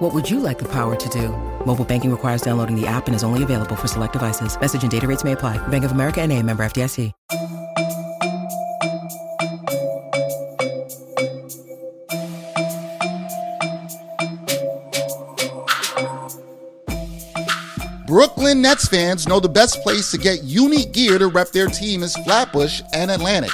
What would you like the power to do? Mobile banking requires downloading the app and is only available for select devices. Message and data rates may apply. Bank of America and a member FDIC. Brooklyn Nets fans know the best place to get unique gear to rep their team is Flatbush and Atlantic.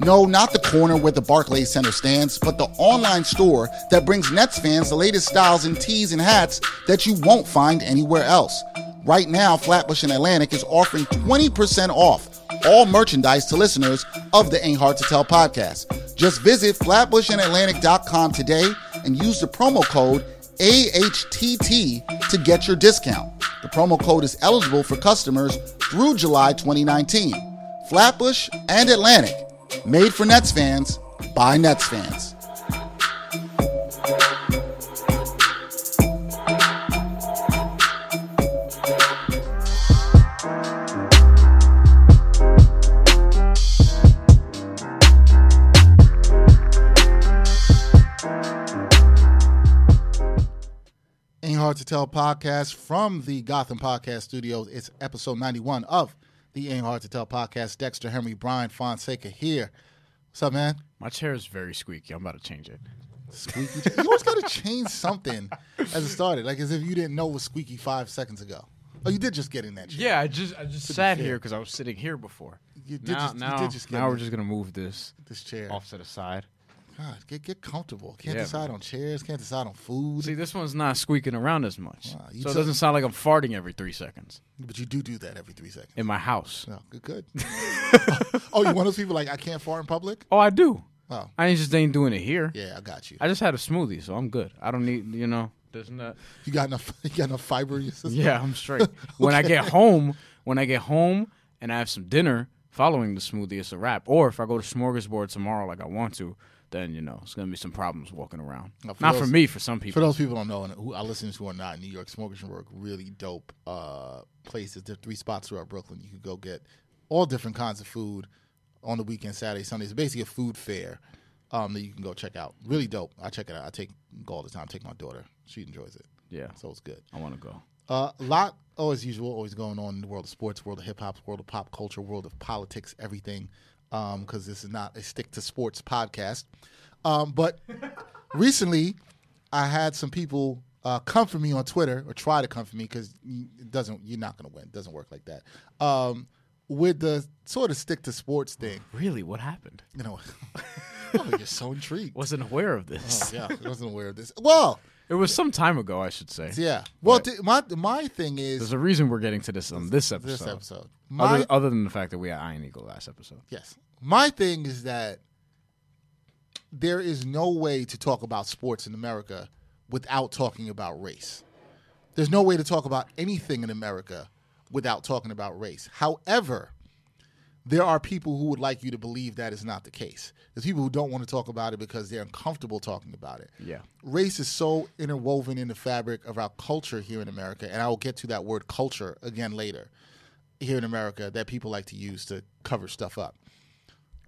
No, not the corner where the Barclays Center stands, but the online store that brings Nets fans the latest styles in tees and hats that you won't find anywhere else. Right now, Flatbush and Atlantic is offering 20% off all merchandise to listeners of the Ain't Hard to Tell podcast. Just visit flatbushandatlantic.com today and use the promo code AHTT to get your discount. The promo code is eligible for customers through July 2019. Flatbush and Atlantic, made for Nets fans by Nets fans. Ain't Hard to Tell podcast from the Gotham Podcast Studios. It's episode 91 of the Ain't Hard to Tell podcast. Dexter Henry, Brian Fonseca here. What's up, man? My chair is very squeaky. I'm about to change it. Squeaky. you always got to change something as it started, like as if you didn't know it was squeaky five seconds ago. Oh, you did just get in that chair. Yeah, I just I just sat here because I was sitting here before. You did now, just- you now, did just get now in we're it. just gonna move this This chair. off to the side. God, get get comfortable. Can't Yeah, decide on chairs. Can't decide on food. See, this one's not squeaking around as much, Wow, so it doesn't sound like I'm farting every three seconds but you do do that every three seconds. in my house. No, good, good. oh, you one of those people like I can't fart in public? Oh, I do. Oh, I ain't just ain't doing it here. yeah, I got you. I just had a smoothie, so I'm good. I don't need, you know, there's not. You got enough. You got enough fiber in your system. Yeah, I'm straight. When I get home, when I get home and I have some dinner following the smoothie, it's a wrap. Or if I go to Smorgasburg tomorrow, like I want to, then you know it's gonna be some problems walking around. Now, for Not for me, for some people. For those people don't know and who are listeners who are not in New York, Smorgasburg really dope uh, places. There are three spots throughout Brooklyn. You can go get all different kinds of food on the weekend, Saturday, Sunday. It's basically a food fair um, that you can go check out. Really dope. I check it out. I take go all the time. take my daughter. She enjoys it. Yeah, So it's good. I want to go. Uh, a lot, oh, as usual, always going on in the world of sports, world of hip hop, world of pop culture, world of politics, everything. Because this is not a stick to sports podcast. Um, but recently, I had some people uh, come for me on Twitter or try to come for me because it doesn't. You're not going to win. It doesn't work like that. Um, with the sort of stick to sports thing, Really, what happened? you know. oh, you're so intrigued. Wasn't aware of this. Oh, yeah, wasn't aware of this. Well, It was some time ago, I should say. yeah. Well, th- my my thing is There's a reason we're getting to this on this episode. this episode. My, Other, other than the fact that we had Iron Eagle last episode. Yes. My thing is that there is no way to talk about sports in America without talking about race. There's no way to talk about anything in America without talking about race. However, there are people who would like you to believe that is not the case. There's people who don't want to talk about it because they're uncomfortable talking about it. Yeah. Race is so interwoven in the fabric of our culture here in America, and I will get to that word culture again later here in America that people like to use to cover stuff up.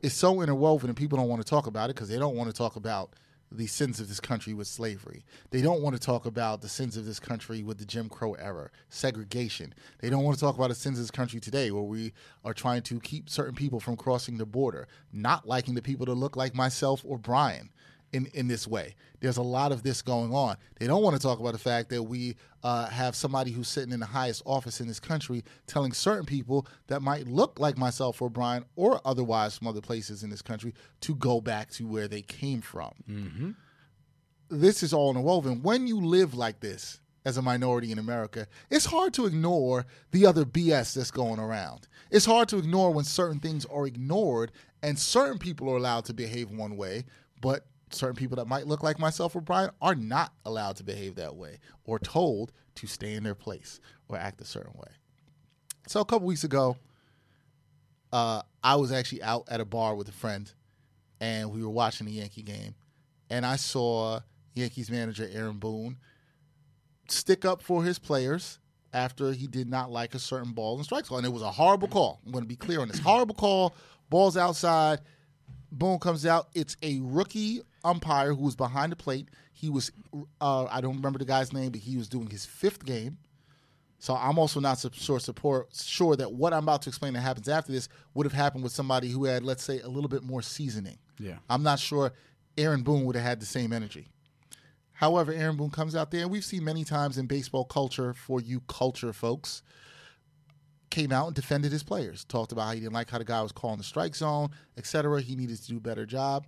It's so interwoven, and people don't want to talk about it because they don't want to talk about the sins of this country with slavery. They don't want to talk about the sins of this country with the Jim Crow era, segregation. They don't want to talk about the sins of this country today where we are trying to keep certain people from crossing the border, not liking the people that look like myself or Brian in, in this way. There's a lot of this going on. They don't want to talk about the fact that we uh, have somebody who's sitting in the highest office in this country telling certain people that might look like myself or Brian or otherwise from other places in this country to go back to where they came from. This is all interwoven. When you live like this as a minority in America, it's hard to ignore the other BS that's going around. It's hard to ignore when certain things are ignored and certain people are allowed to behave one way, but certain people that might look like myself or Brian are not allowed to behave that way or told to stay in their place or act a certain way. So a couple weeks ago, uh, I was actually out at a bar with a friend, and we were watching the Yankee game, and I saw Yankees manager Aaron Boone stick up for his players after he did not like a certain ball and strike call, and it was a horrible call. I'm going to be clear on this: horrible call. Ball's outside. Boone comes out. It's a rookie umpire who was behind the plate. He was, uh, I don't remember the guy's name, but he was doing his fifth game. So I'm also not sure support sure that what I'm about to explain that happens after this would have happened with somebody who had, let's say, a little bit more seasoning. Yeah. I'm not sure Aaron Boone would have had the same energy. However, Aaron Boone comes out there, and we've seen many times in baseball culture, for you culture folks, came out and defended his players, talked about how he didn't like how the guy was calling the strike zone, etc. He needed to do a better job.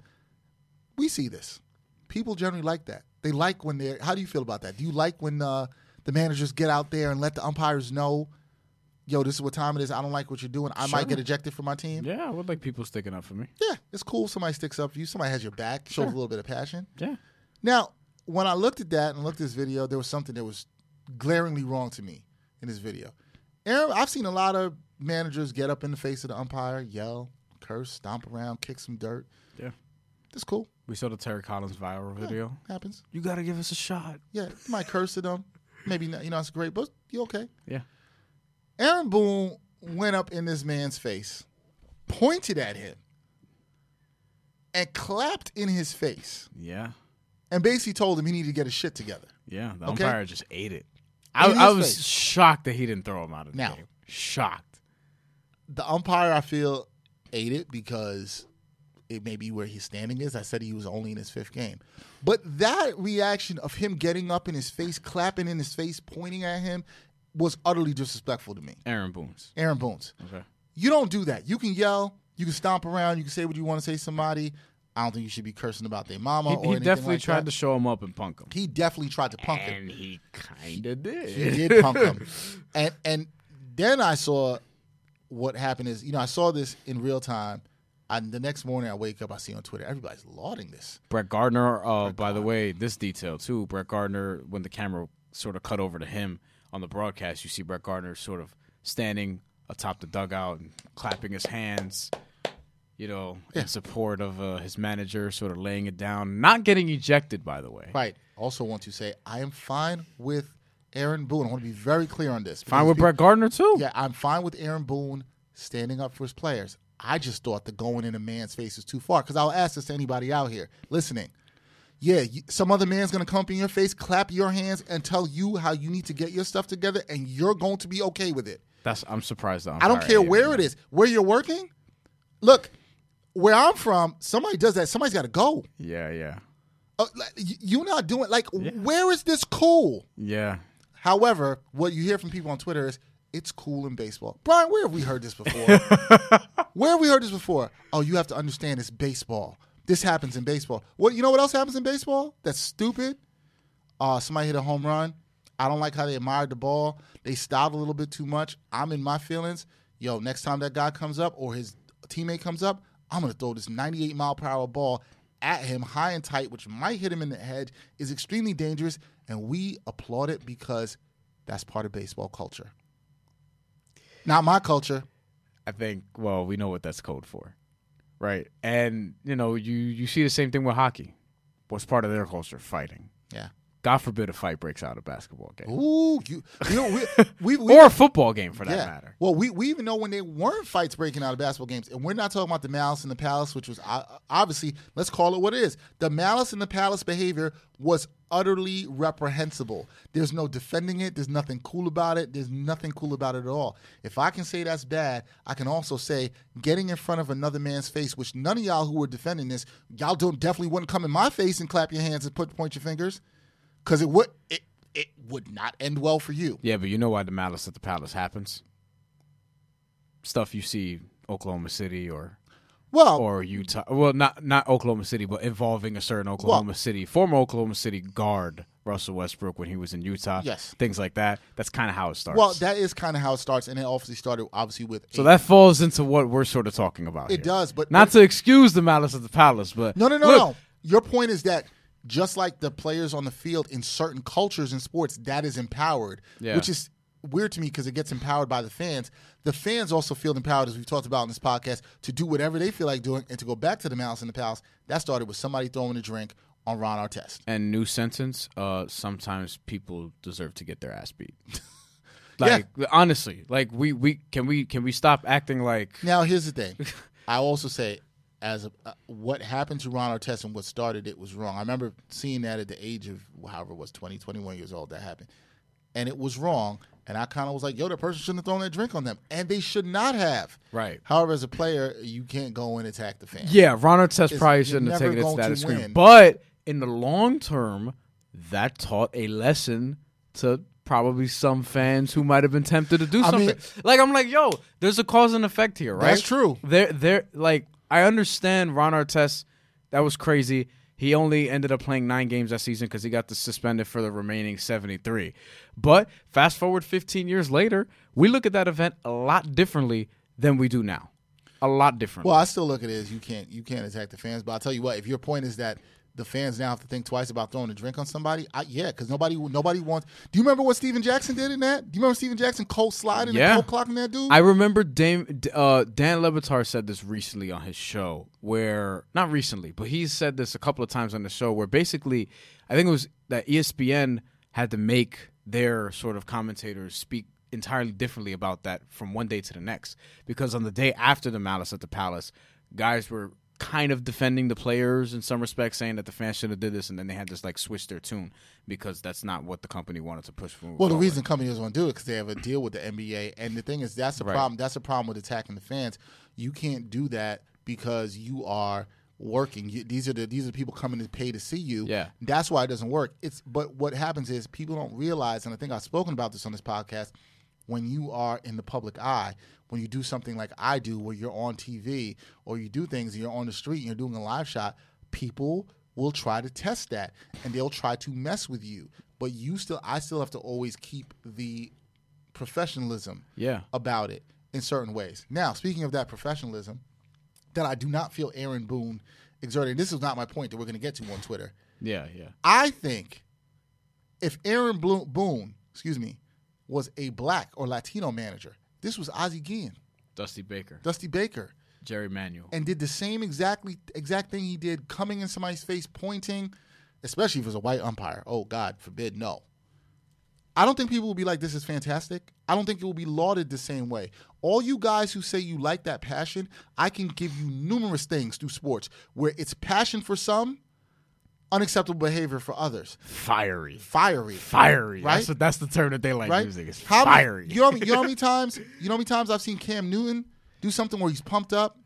We see this. People generally like that. They like when they're. How do you feel about that? Do you like when uh, the managers get out there and let the umpires know, yo, this is what time it is. I don't like what you're doing. I might get ejected from my team. Yeah, I would like people sticking up for me. Yeah, it's cool. Somebody sticks up for you. Somebody has your back, shows Sure. a little bit of passion. Yeah. Now, when I looked at that and looked at this video, there was something that was glaringly wrong to me in this video. Aaron, I've seen a lot of managers get up in the face of the umpire, yell, curse, stomp around, kick some dirt. Yeah. That's cool. We saw the Terry Collins viral video. Happens. You got to give us a shot. Yeah, you might curse at them. Maybe not, you know it's great, but you okay. Yeah. Aaron Boone went up in this man's face, pointed at him, and clapped in his face, Yeah. and basically told him he needed to get his shit together. Yeah. The Okay. umpire just ate it. I, I was face. shocked that he didn't throw him out of the Now. game. Shocked. the umpire I feel ate it because it may be where his standing is. I said he was only in his fifth game. But that reaction of him getting up in his face, clapping in his face, pointing at him was utterly disrespectful to me. Aaron Boone's. Aaron Boone's. Okay. You don't do that. You can yell, you can stomp around, you can say what you want to say to somebody. I don't think you should be cursing about their mama He, he definitely like tried that. to show him up and punk him. He definitely tried to punk him. and he kind of did. He did punk him. And and then I saw what happened is, you know, I saw this in real time. And the next morning I wake up, I see on Twitter, everybody's lauding this. Brett Gardner, uh, by the way, this detail too. Brett Gardner, when the camera sort of cut over to him on the broadcast, you see Brett Gardner sort of standing atop the dugout and clapping his hands, you know, Yeah. in support of uh, his manager, sort of laying it down, not getting ejected, by the way. Right. Also want to say I am fine with Aaron Boone. I want to be very clear on this. Fine with people- Brett Gardner too. Yeah, I'm fine with Aaron Boone standing up for his players. I just thought the going in a man's face is too far. Because I'll ask this to anybody out here listening. Yeah, you, some other man's to come up in your face, clap your hands, and tell you how you need to get your stuff together, and you're going to be okay with it. That's I'm surprised. The I don't care ate where it is. Where you're working, look, where I'm from, somebody does that. Somebody's got to go. Yeah, yeah, Uh, like, you're not doing like. Where is this cool? yeah. However, what you hear from people on Twitter is it's cool in baseball. Brian, where have we heard this before? where have we heard this before? Oh, you have to understand it's baseball. This happens in baseball. What you know what else happens in baseball? That's stupid. Uh, somebody hit a home run. I don't like how they admired the ball. They styled a little bit too much. I'm in my feelings. Yo, next time that guy comes up or his teammate comes up, I'm gonna throw this 98 mile per hour ball at him high and tight, which might hit him in the head, is extremely dangerous, and we applaud it because that's part of baseball culture. Not my culture. I think well, we know what that's code for. Right. And you know, you you see the same thing with hockey. What's part of their culture? Fighting. Yeah. God forbid a fight breaks out of a basketball game. Ooh, you, you know, we, we, we or a football game for that matter. Well, we, we even know when there weren't fights breaking out of basketball games, and we're not talking about the malice in the palace, which was obviously let's call it what it is. The malice in the palace behavior was utterly reprehensible. There's no defending it. There's nothing cool about it. There's nothing cool about it at all. If I can say that's bad, I can also say getting in front of another man's face, which none of y'all who were defending this, y'all don't definitely wouldn't come in my face and clap your hands and put point your fingers, because it would it it would not end well for you. Yeah, but you know why the malice at the palace happens? Stuff you see Oklahoma City or Well, or Utah. Well, not not Oklahoma City, but involving a certain Oklahoma City former Oklahoma City guard Russell Westbrook when he was in Utah. Yes. things like that. That's kind of how it starts. Well, that is kind of how it starts, and it obviously started obviously with. so a- that falls into what we're sort of talking about. It here. does, but- not to excuse the malice at the palace, but no, no, no, look, no. Your point is that just like the players on the field in certain cultures and sports, that is empowered, Yeah. which is weird to me because it gets empowered by the fans. The fans also feel empowered, as we've talked about in this podcast, to do whatever they feel like doing and to go back to the Malice in the Palace. That started with somebody throwing a drink on Ron Artest. And new sentence: uh, sometimes people deserve to get their ass beat. like honestly, like we we can we can we stop acting like Now, here's the thing. I also say, as a, uh, what happened to Ron Artest and what started it was wrong. I remember seeing that at the age of however it was 20, 21 years old that happened, and it was wrong. And I kind of was like, "Yo, that person shouldn't have thrown that drink on them," and they should not have. Right. However, as a player, you can't go and attack the fan. Yeah, Ron Artest probably shouldn't have taken it to that extreme. But in the long term, that taught a lesson to probably some fans who might have been tempted to do I something. mean- like I'm like, yo, there's a cause and effect here, right? That's true. There, there, like I understand Ron Artest. That was crazy. He only ended up playing nine games that season because he got suspended for the remaining 73. But fast forward 15 years later, we look at that event a lot differently than we do now. A lot differently. Well, I still look at it as you can't you can't attack the fans. But I'll tell you what, if your point is that the fans now have to think twice about throwing a drink on somebody, I, yeah, because nobody nobody wants. Do you remember what Stephen Jackson did in that? Do you remember Stephen Jackson cold sliding Yeah. and cold clocking that dude? I remember Dame, uh, Dan Le Batard said this recently on his show, where not recently, but he said this a couple of times on the show, where basically, I think it was that ESPN had to make their sort of commentators speak entirely differently about that from one day to the next, because on the day after the Malice at the Palace, guys were kind of defending the players in some respects, saying that the fans should have did this, and then they had to like switch their tune because that's not what the company wanted to push for. Well, the reason companies want to do it because they have a deal with the NBA, and the thing is, that's the Right. problem. That's the problem with attacking the fans. You can't do that because you are working. You, these are the these are the people coming to pay to see you. Yeah. that's why it doesn't work. It's but what happens is people don't realize, and I think I've spoken about this on this podcast. When you are in the public eye, when you do something like I do, where you're on TV or you do things and you're on the street and you're doing a live shot, people will try to test that and they'll try to mess with you. But you still, I still have to always keep the professionalism Yeah. about it in certain ways. Now, speaking of that professionalism, that I do not feel Aaron Boone exerting. This is not my point that we're going to get to on Twitter. Yeah, yeah. I think if Aaron Boone, excuse me, was a black or Latino manager, this was Ozzie Guillen, Dusty Baker, Dusty Baker, Jerry Manuel. and did the same exactly exact thing he did, coming in somebody's face, pointing, especially if it was a white umpire. Oh God forbid, no. I don't think people will be like, "This is fantastic." I don't think it will be lauded the same way. All you guys who say you like that passion, I can give you numerous things through sports where it's passion for some, unacceptable behavior for others. fiery. Fiery, Fiery. Right? That's, what, that's the term that they like right? using. It's How many- fiery. you know, how you know how many times? You know how many times I've seen Cam Newton do something where he's pumped up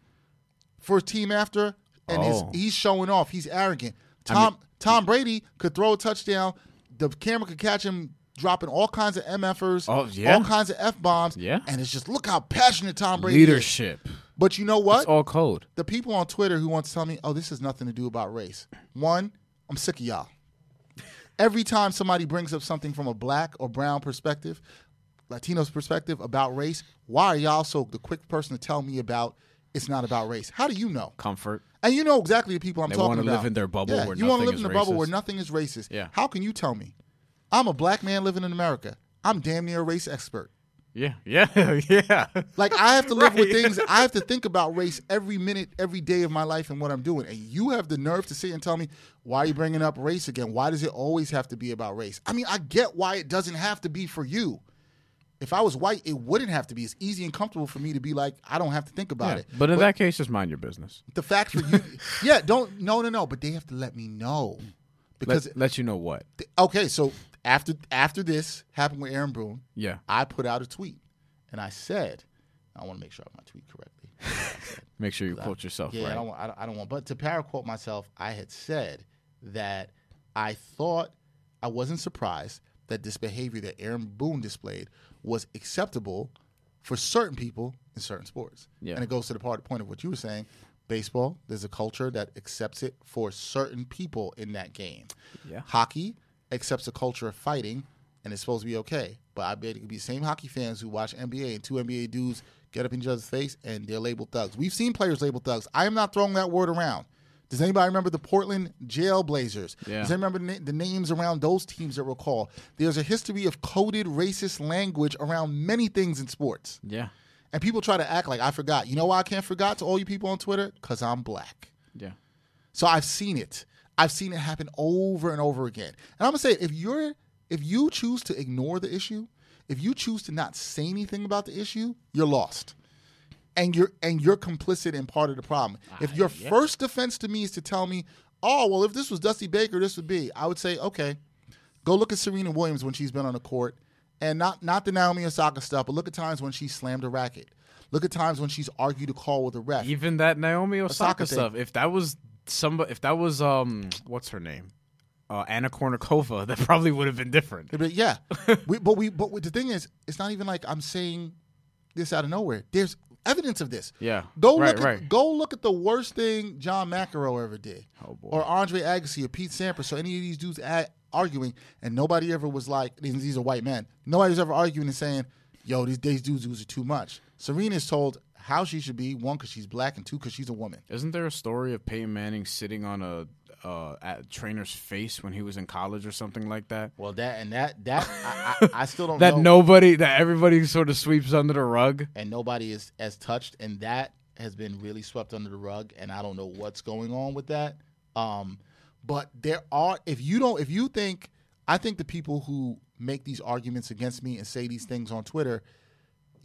for his team after, and Oh. his, he's showing off. He's arrogant. Tom Tom Brady could throw a touchdown. The camera could catch him dropping all kinds of mfers, Oh, yeah. all kinds of f bombs. Yeah. and it's just look how passionate Tom Brady is. Leadership. But you know what? It's all code. the people on Twitter who want to tell me, oh, this has nothing to do about race. One, I'm sick of y'all. Every time somebody brings up something from a black or brown perspective, Latino's perspective about race, why are y'all so the quick person to tell me about it's not about race? How do you know? Comfort. And you know exactly the people I'm They talking about. live in their bubble Yeah, you wanna live is in a bubble where nothing is racist. Yeah. How can you tell me? I'm a black man living in America. I'm damn near a race expert. Yeah, yeah, yeah. Like I have to live with things. I have to think about race every minute, every day of my life, and what I'm doing. And you have the nerve to sit and tell me why are you bringing up race again? Why does it always have to be about race? I mean, I get why it doesn't have to be for you. If I was white, it wouldn't have to be. It's easy and comfortable for me to be like, I don't have to think about Yeah, it. But in that case, just mind your business. the fact for you, yeah, don't no no no. But they have to let me know because Let, let you know what. okay. So after after this happened with Aaron Boone, Yeah. I put out a tweet and I said, I want to make sure I have my tweet correctly. Make sure you quote yourself Yeah, I don't want. I don't, I don't want. But to paraquote myself, I had said that I thought I wasn't surprised that this behavior that Aaron Boone displayed was acceptable for certain people in certain sports. Yeah. And it goes to the part point of what you were saying. Baseball, there's a culture that accepts it for certain people in that game. Yeah. Hockey accepts a culture of fighting, and it's supposed to be okay. But I bet it could be the same hockey fans who watch NBA and two NBA dudes get up in each other's face and they're labeled thugs. We've seen players labeled thugs. I am not throwing that word around. Does anybody remember the Portland Jailblazers? Yeah. Does anybody remember the, na- the names around those teams that were called? There's a history of coded racist language around many things in sports. Yeah. And people try to act like I forgot. You know why I can't forget to all you people on Twitter? Because I'm black. Yeah. So I've seen it. I've seen it happen over and over again. And I'm gonna say, if you're if you choose to ignore the issue, if you choose to not say anything about the issue, you're lost. And you're and you're complicit in part of the problem. If ah, your first defense to me is to tell me, oh well, if this was Dusty Baker, this would be, I would say, okay, go look at Serena Williams when she's been on the court, and not not the Naomi Osaka stuff, but look at times when she slammed a racket. Look at times when she's argued a call with a ref. Even that Naomi Osaka, Osaka stuff. If that was somebody, if that was um, what's her name, uh, Anna Kournikova, that probably would have been different. But yeah, we, but we but the thing is, it's not even like I'm saying this out of nowhere. There's evidence of this. Yeah. Go Right, look at go look at the worst thing John McEnroe ever did, Oh, boy. or Andre Agassi, or Pete Sampras, or any of these dudes arguing, and nobody ever was like these, these are white men. Nobody's ever arguing and saying, "Yo, these these dudes, dudes are too much." Serena's told how she should be one because she's black, and two because she's a woman. Isn't there a story of Peyton Manning sitting on a uh, at trainer's face when he was in college or something like that? Well, that and that that I, I, I still don't That know. nobody, that everybody sort of sweeps under the rug. and nobody is as touched and that has been really swept under the rug and i don't know what's going on with that um, but there are if you don't if you think i think the people who make these arguments against me and say these things on twitter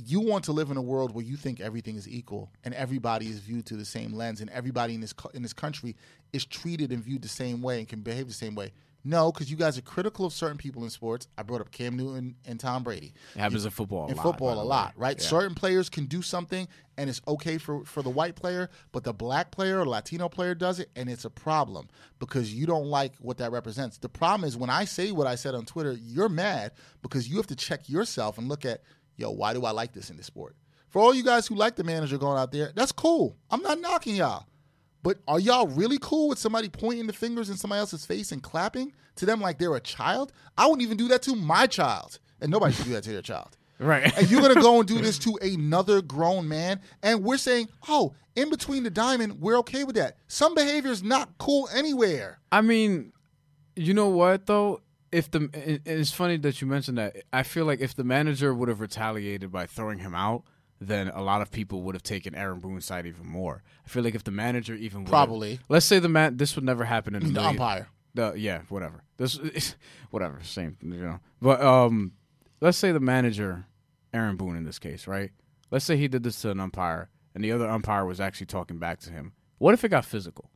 you want to live in a world where you think everything is equal and everybody is viewed to the same lens and everybody in this in this country is treated and viewed the same way and can behave the same way no because you guys are critical of certain people in sports i brought up cam newton and tom brady It happens in football a in lot. football a lot, right? Yeah. Certain players can do something and it's okay for, for the white player, but the black player or Latino player does it and it's a problem because you don't like what that represents. The problem is when I say what I said on Twitter, you're mad because you have to check yourself and look at, yo, why do I like this in this sport? For all you guys who like the manager going out there, that's cool. I'm not knocking y'all. But are y'all really cool with somebody pointing the fingers in somebody else's face and clapping to them like they're a child? I wouldn't even do that to my child. And nobody should do that to their child Right. and you're gonna go and do this to another grown man, and we're saying, oh, in between the diamond, we're okay with that. Some behavior is not cool anywhere. I mean, you know what though? If the it's funny that you mentioned that. I feel like if the manager would have retaliated by throwing him out, then a lot of people would have taken Aaron Boone's side even more. I feel like if the manager even Probably. let's say the man, this would never happen in The million. umpire. The yeah, whatever. This whatever, same, you know. But um let's say the manager, Aaron Boone in this case, right? Let's say he did this to an umpire and the other umpire was actually talking back to him. What if it got physical?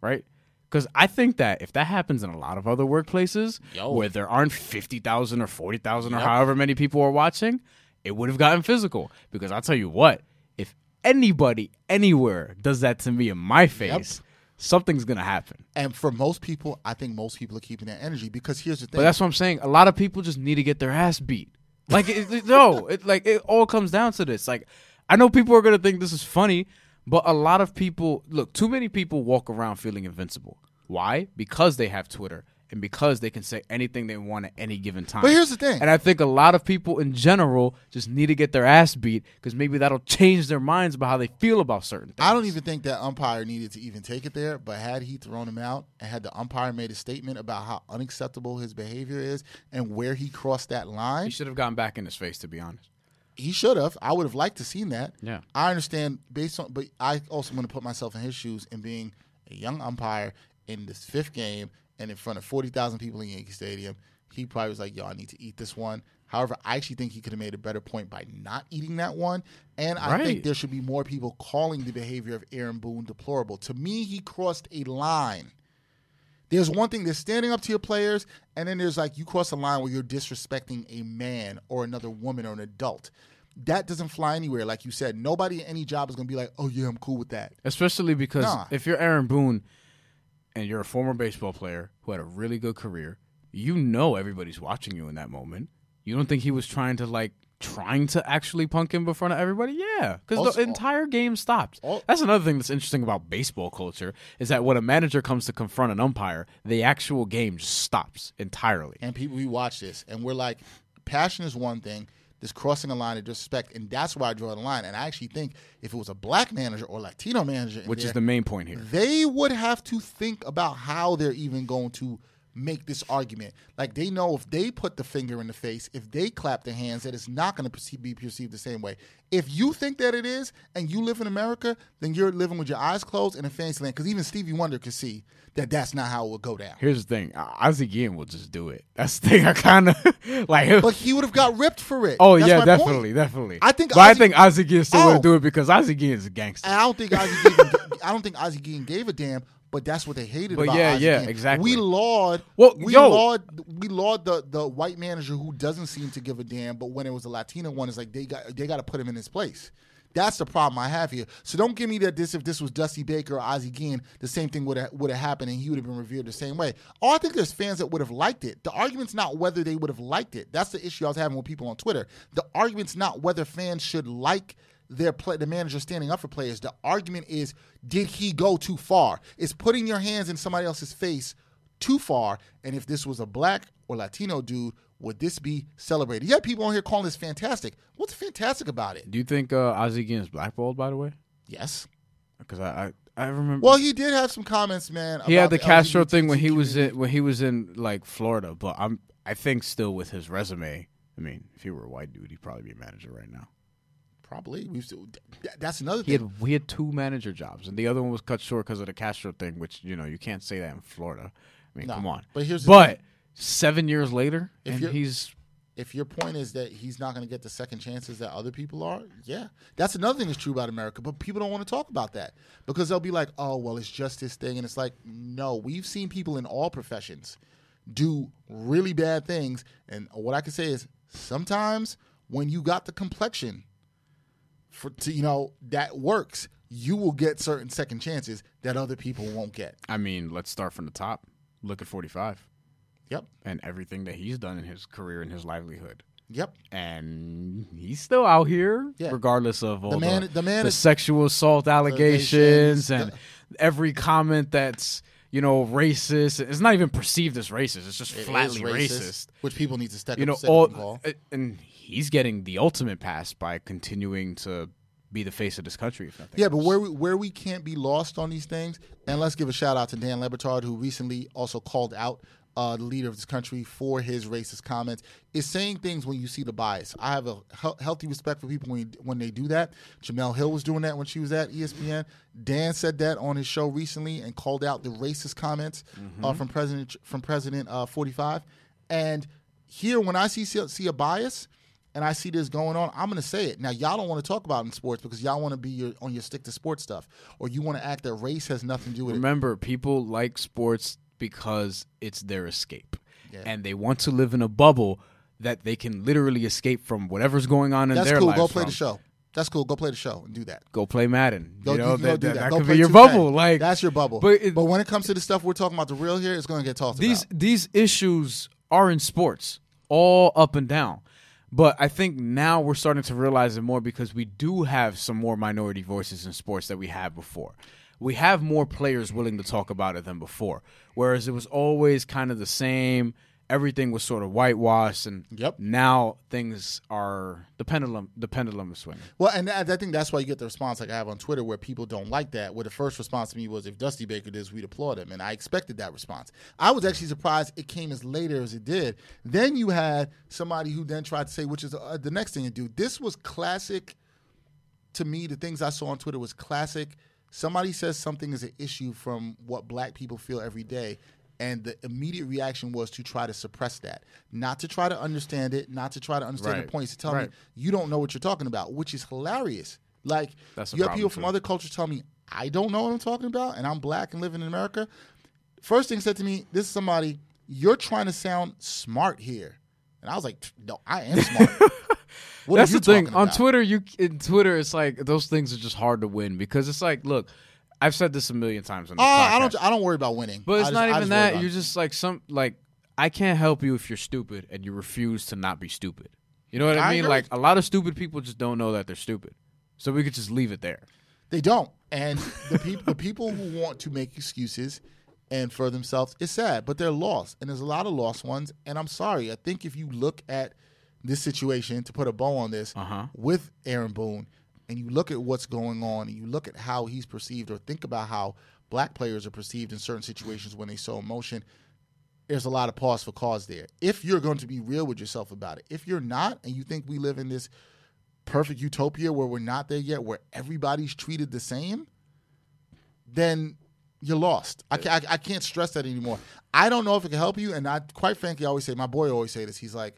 Right? Because I think that if that happens in a lot of other workplaces Yo. where there aren't 50,000 or 40,000 or however many people are watching, it would have gotten physical. Because I'll tell you what, if anybody anywhere does that to me in my face, something's going to happen. And for most people, I think most people are keeping that energy because here's the thing. But that's what I'm saying. A lot of people just need to get their ass beat. Like it, it- no, it like it all comes down to this. Like I know people are gonna think this is funny, but a lot of people look. Too many people walk around feeling invincible. Why? Because they have Twitter and because they can say anything they want at any given time. But here's the thing. and I think a lot of people in general just need to get their ass beat because maybe that'll change their minds about how they feel about certain things. I don't even think that umpire needed to even take it there. But had he thrown him out and had the umpire made a statement about how unacceptable his behavior is and where he crossed that line, He should have gotten back in his face, to be honest. He should have. I would have liked to seen that. Yeah. I understand based on, but I also want to put myself in his shoes and being a young umpire in this fifth game and in front of forty thousand people in Yankee Stadium. He probably was like, "Yo, I need to eat this one." However, I actually think he could have made a better point by not eating that one. And I think there should be more people calling the behavior of Aaron Boone deplorable. To me, he crossed a line. There's one thing, there's standing up to your players, and then there's like you cross a line where you're disrespecting a man or another woman or an adult. That doesn't fly anywhere. Like you said, nobody at any job is going to be like, oh, yeah, I'm cool with that. Especially because Nah. if you're Aaron Boone and you're a former baseball player who had a really good career, you know everybody's watching you in that moment. You don't think he was trying to like trying to actually punk him in front of everybody? Yeah, because the entire game stopped. Al- That's another thing that's interesting about baseball culture is that when a manager comes to confront an umpire, the actual game just stops entirely. And people, we watch this, and we're like, passion is one thing, This crossing a line of disrespect, and that's where I draw the line. And I actually think if it was a black manager or Latino manager, which there, is the main point here, they would have to think about how they're even going to make this argument. Like they know if they put the finger in the face, if they clap their hands, that it's not going to be perceived the same way. If you think that it is, and you live in America, then you're living with your eyes closed in a fancy land. Because even Stevie Wonder could see that that's not how it would go down. Here's the thing: Ozzie Guillen will just do it. That's the thing. I kind of like. But he would have got ripped for it. Oh That's yeah, definitely, point. definitely. I think but I Ozzie- think Ozzie Guillen still Oh. would do it because Ozzie Guillen's a gangster. I don't think Ozzie Guillen, I don't think Ozzie Guillen gave a damn, but that's what they hated But about yeah, yeah, Guillen. exactly. We laud Well, we yo. laud we laud the the white manager who doesn't seem to give a damn, but when it was a Latino one, it's like they got they got to put him in his place. That's the problem I have here. So don't give me that this if this was Dusty Baker or Ozzie Guillen, the same thing would have would have happened and he would have been revered the same way. Oh, I think there's fans that would have liked it. The argument's not whether they would have liked it. That's the issue I was having with people on Twitter. The argument's not whether fans should like their play, the manager standing up for players. The argument is, did he go too far? Is putting your hands in somebody else's face too far? And if this was a black or Latino dude, would this be celebrated? You have people on here calling this fantastic. What's fantastic about it? Do you think uh, Ozzie Guillen's blackballed? By the way, Yes. because I, I I remember. Well, he did have some comments, man. he had about the Castro thing when he was in when he was in like Florida, but I'm I think still with his resume. I mean, if he were a white dude, he'd probably be a manager right now. Probably. We've still, that's another He thing. had he had two manager jobs, and the other one was cut short because of the Castro thing, which you know you can't say that in Florida. I mean, No, come on. but here's the but thing. seven years later, If and he's if your point is that he's not going to get the second chances that other people are, yeah, that's another thing that's true about America. But people don't want to talk about that because they'll be like, "Oh, well, it's just this thing," and it's like, no, we've seen people in all professions do really bad things, and what I can say is sometimes when you got the complexion for to, you know that works, you will get certain second chances that other people won't get. I mean, let's start from the top. Look at 45 Yep, and everything that he's done in his career and his livelihood. yep. And he's still out here, Yeah. regardless of all the, man- the man the is- sexual assault allegations Allegations, and every comment that's you know racist. It's not even perceived as racist. It's just It flatly racist. which people need to step You know, all and call. Uh, and he's getting the ultimate pass by continuing to be the face of this country. If nothing Yeah, but where we, where we can't be lost on these things, and let's give a shout out to Dan Le Batard, who recently also called out uh, the leader of this country for his racist comments, is saying things when you see the bias. I have a he- healthy respect for people when when they do that. Jemele Hill was doing that when she was at ESPN. Dan said that on his show recently and called out the racist comments uh, from President from President uh, 45. And here, when I see see a bias and I see this going on, I'm going to say it. Now, y'all don't want to talk about it in sports because y'all want to be your, on your stick to sports stuff, or you want to act that race has nothing to do with it. Remember, people like sports because it's their escape. And they want to live in a bubble that they can literally escape from whatever's going on in That's their cool. lives. Go play from. the show. That's cool. Go play the show and do that. Go play Madden. Go, you know, you that, do that, that. that could be your 2K. bubble. Like that's your bubble. But, it- But when it comes to the stuff we're talking about, the real here, it's going to get talked these about. these issues are in sports, all up and down. But I think now we're starting to realize it more because we do have some more minority voices in sports that we had before. We have more players willing to talk about it than before. Whereas it was always kind of the same. Everything was sort of whitewashed, and Yep. now things are the pendulum. The pendulum is swinging. Well, and I I think that's why you get the response like I have on Twitter, where people don't like that. Where the first response to me was, "If Dusty Baker did, this, we'd applaud him," and I expected that response. I was actually surprised it came as later as it did. Then you had somebody who then tried to say, which is uh, the next thing to do. This was classic. To me, the things I saw on Twitter was classic. Somebody says something is an issue from what black people feel every day, and the immediate reaction was to try to suppress that, not to try to understand it, not to try to understand Right. the points. To tell me you don't know what you're talking about, which is hilarious. Like That's you have people from other cultures tell me I don't know what I'm talking about, and I'm black and living in America. First thing said to me, "This is somebody you're trying to sound smart here," and I was like, "No, I am smart." That's the thing. On about? Twitter, you in Twitter, it's like those things are just hard to win because it's like, look, I've said this a million times on this Uh, podcast. I don't. I don't worry about winning. But it's just- not even that. You're just like some like I can't help you if you're stupid and you refuse to not be stupid. You know what I, I mean? agree. Like a lot of stupid people just don't know that they're stupid. So we could just leave it there. They don't. And the people the people who want to make excuses and for themselves, it's sad, but they're lost. And there's a lot of lost ones. And I'm sorry. I think if you look at this situation to put a bow on this Uh-huh. with Aaron Boone, and you look at what's going on, and you look at how he's perceived, or think about how black players are perceived in certain situations when they show emotion. There's a lot of pause for cause there. If you're going to be real with yourself about it, if you're not, and you think we live in this perfect utopia where we're not there yet, where everybody's treated the same, then you're lost. I, I, I can't stress that anymore. I don't know if it can help you, and I quite frankly I always say my boy always say this. He's like,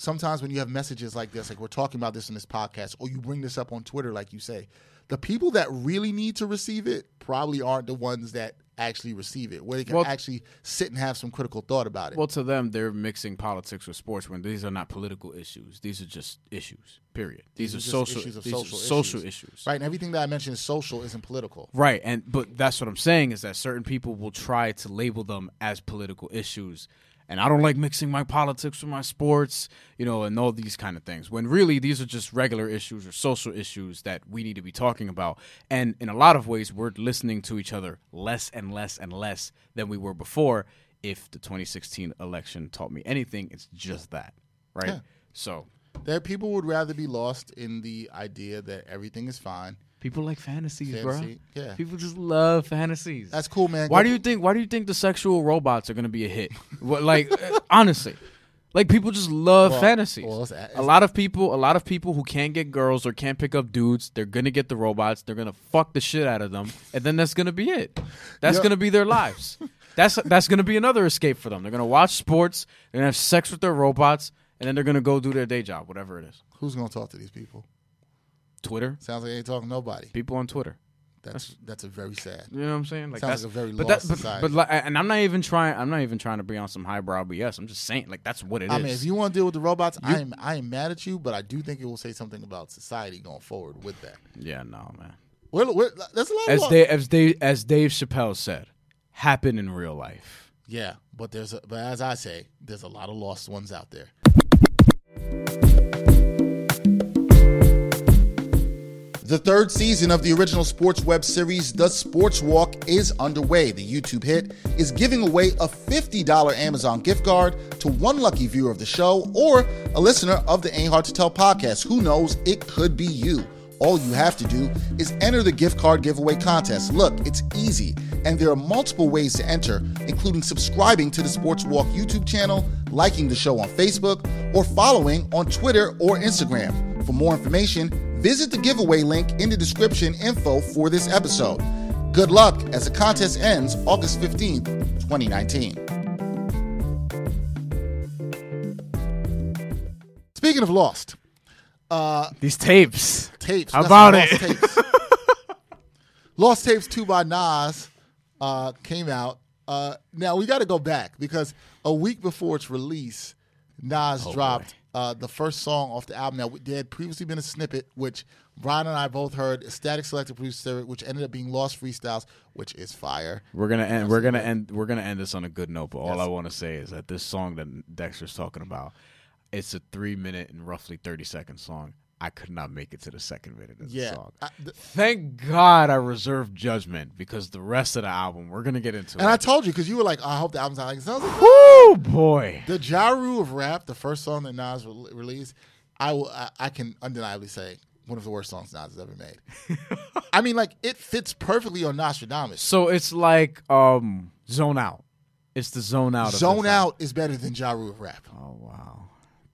sometimes when you have messages like this, like we're talking about this in this podcast, or you bring this up on Twitter, like you say, the people that really need to receive it probably aren't the ones that actually receive it, where they can Well- actually sit and have some critical thought about it. Well, to them, they're mixing politics with sports when these are not political issues. These are just issues. Period. These, These are are, social. issues these social are social issues. issues. right, and everything that I mentioned is social, isn't political. Right, and but that's what I'm saying is that certain people will try to label them as political issues, and I don't like mixing my politics with my sports, you know, and all these kind of things. When really these are just regular issues or social issues that we need to be talking about, and in a lot of ways we're listening to each other less and less and less than we were before. If the 2016 election taught me anything, it's just that, right? Yeah. So That people would rather be lost in the idea that everything is fine. People like fantasies, Fantasy, bro. yeah. people just love fantasies. That's cool, man. Why Go- do you think? Why do you think the sexual robots are going to be a hit? what, like uh, honestly, like people just love Well, fantasies. well, it's- it's- a lot of people, a lot of people who can't get girls or can't pick up dudes, they're gonna get the robots. They're gonna fuck the shit out of them, and then that's gonna be it. That's Yeah. gonna be their lives. that's that's gonna be another escape for them. They're gonna watch sports. They're gonna have sex with their robots, and then they're gonna go do their day job, whatever it is. Who's gonna talk to these people? Twitter, Sounds like they ain't talking to nobody. people on Twitter. That's that's a very sad. You know what I'm saying? Like Sounds that's like a very but lost that, but, society. but like, and I'm not even trying. I'm not even trying to be on some highbrow BS. I'm just saying, like that's what it is. I mean, if you want to deal with the robots, I am I am mad at you, but I do think it will say something about society going forward with that. yeah, no, man. We're, we're, there's a lot As Dave, as Dave, as Dave Chappelle said, happen in real life. yeah, but there's a, but as I say, there's a lot of lost ones out there. The third season of the original sports web series, The Sports Walk, is underway. The YouTube hit is giving away a $50 Amazon gift card to one lucky viewer of the show or a listener of the Ain't Hard to Tell podcast. Who knows? It could be you. All you have to do is enter the gift card giveaway contest. Look, it's easy, and there are multiple ways to enter, including subscribing to the Sports Walk YouTube channel, liking the show on Facebook, or following on Twitter or Instagram. For more information, visit the giveaway link in the description info for this episode. Good luck as the contest ends August 15th, 2019. Speaking of Lost, These tapes. tapes. How about Lost it? Tapes. Lost Tapes 2 by Nas uh, came out. Uh, now, we got to go back because a week before its release, Nas Oh, dropped uh, the first song off the album. Now, there had previously been a snippet, which Brian and I both heard, Statik Selektah producer, which ended up being Lost Freestyles, which is fire. We're gonna end. We're gonna end. We're gonna end this on a good note. But all Yes. I want to say is that this song that Dexter's talking about, it's a three minute and roughly thirty second song. I could not make it to the second minute of the Yeah. song. I- th- Thank God I reserved judgment because the rest of the album we're gonna get into. It. And I told you because you were like, I hope the album's not like this. I was like, Woo boy. The Jarreau of rap, the first song that Nas re- released, I will, I, I can undeniably say one of the worst songs Nas has ever made. I mean, like it fits perfectly on Nastradamus. So it's like um zone out. It's the zone out. Zone Out is better than Jarreau of rap. Oh wow.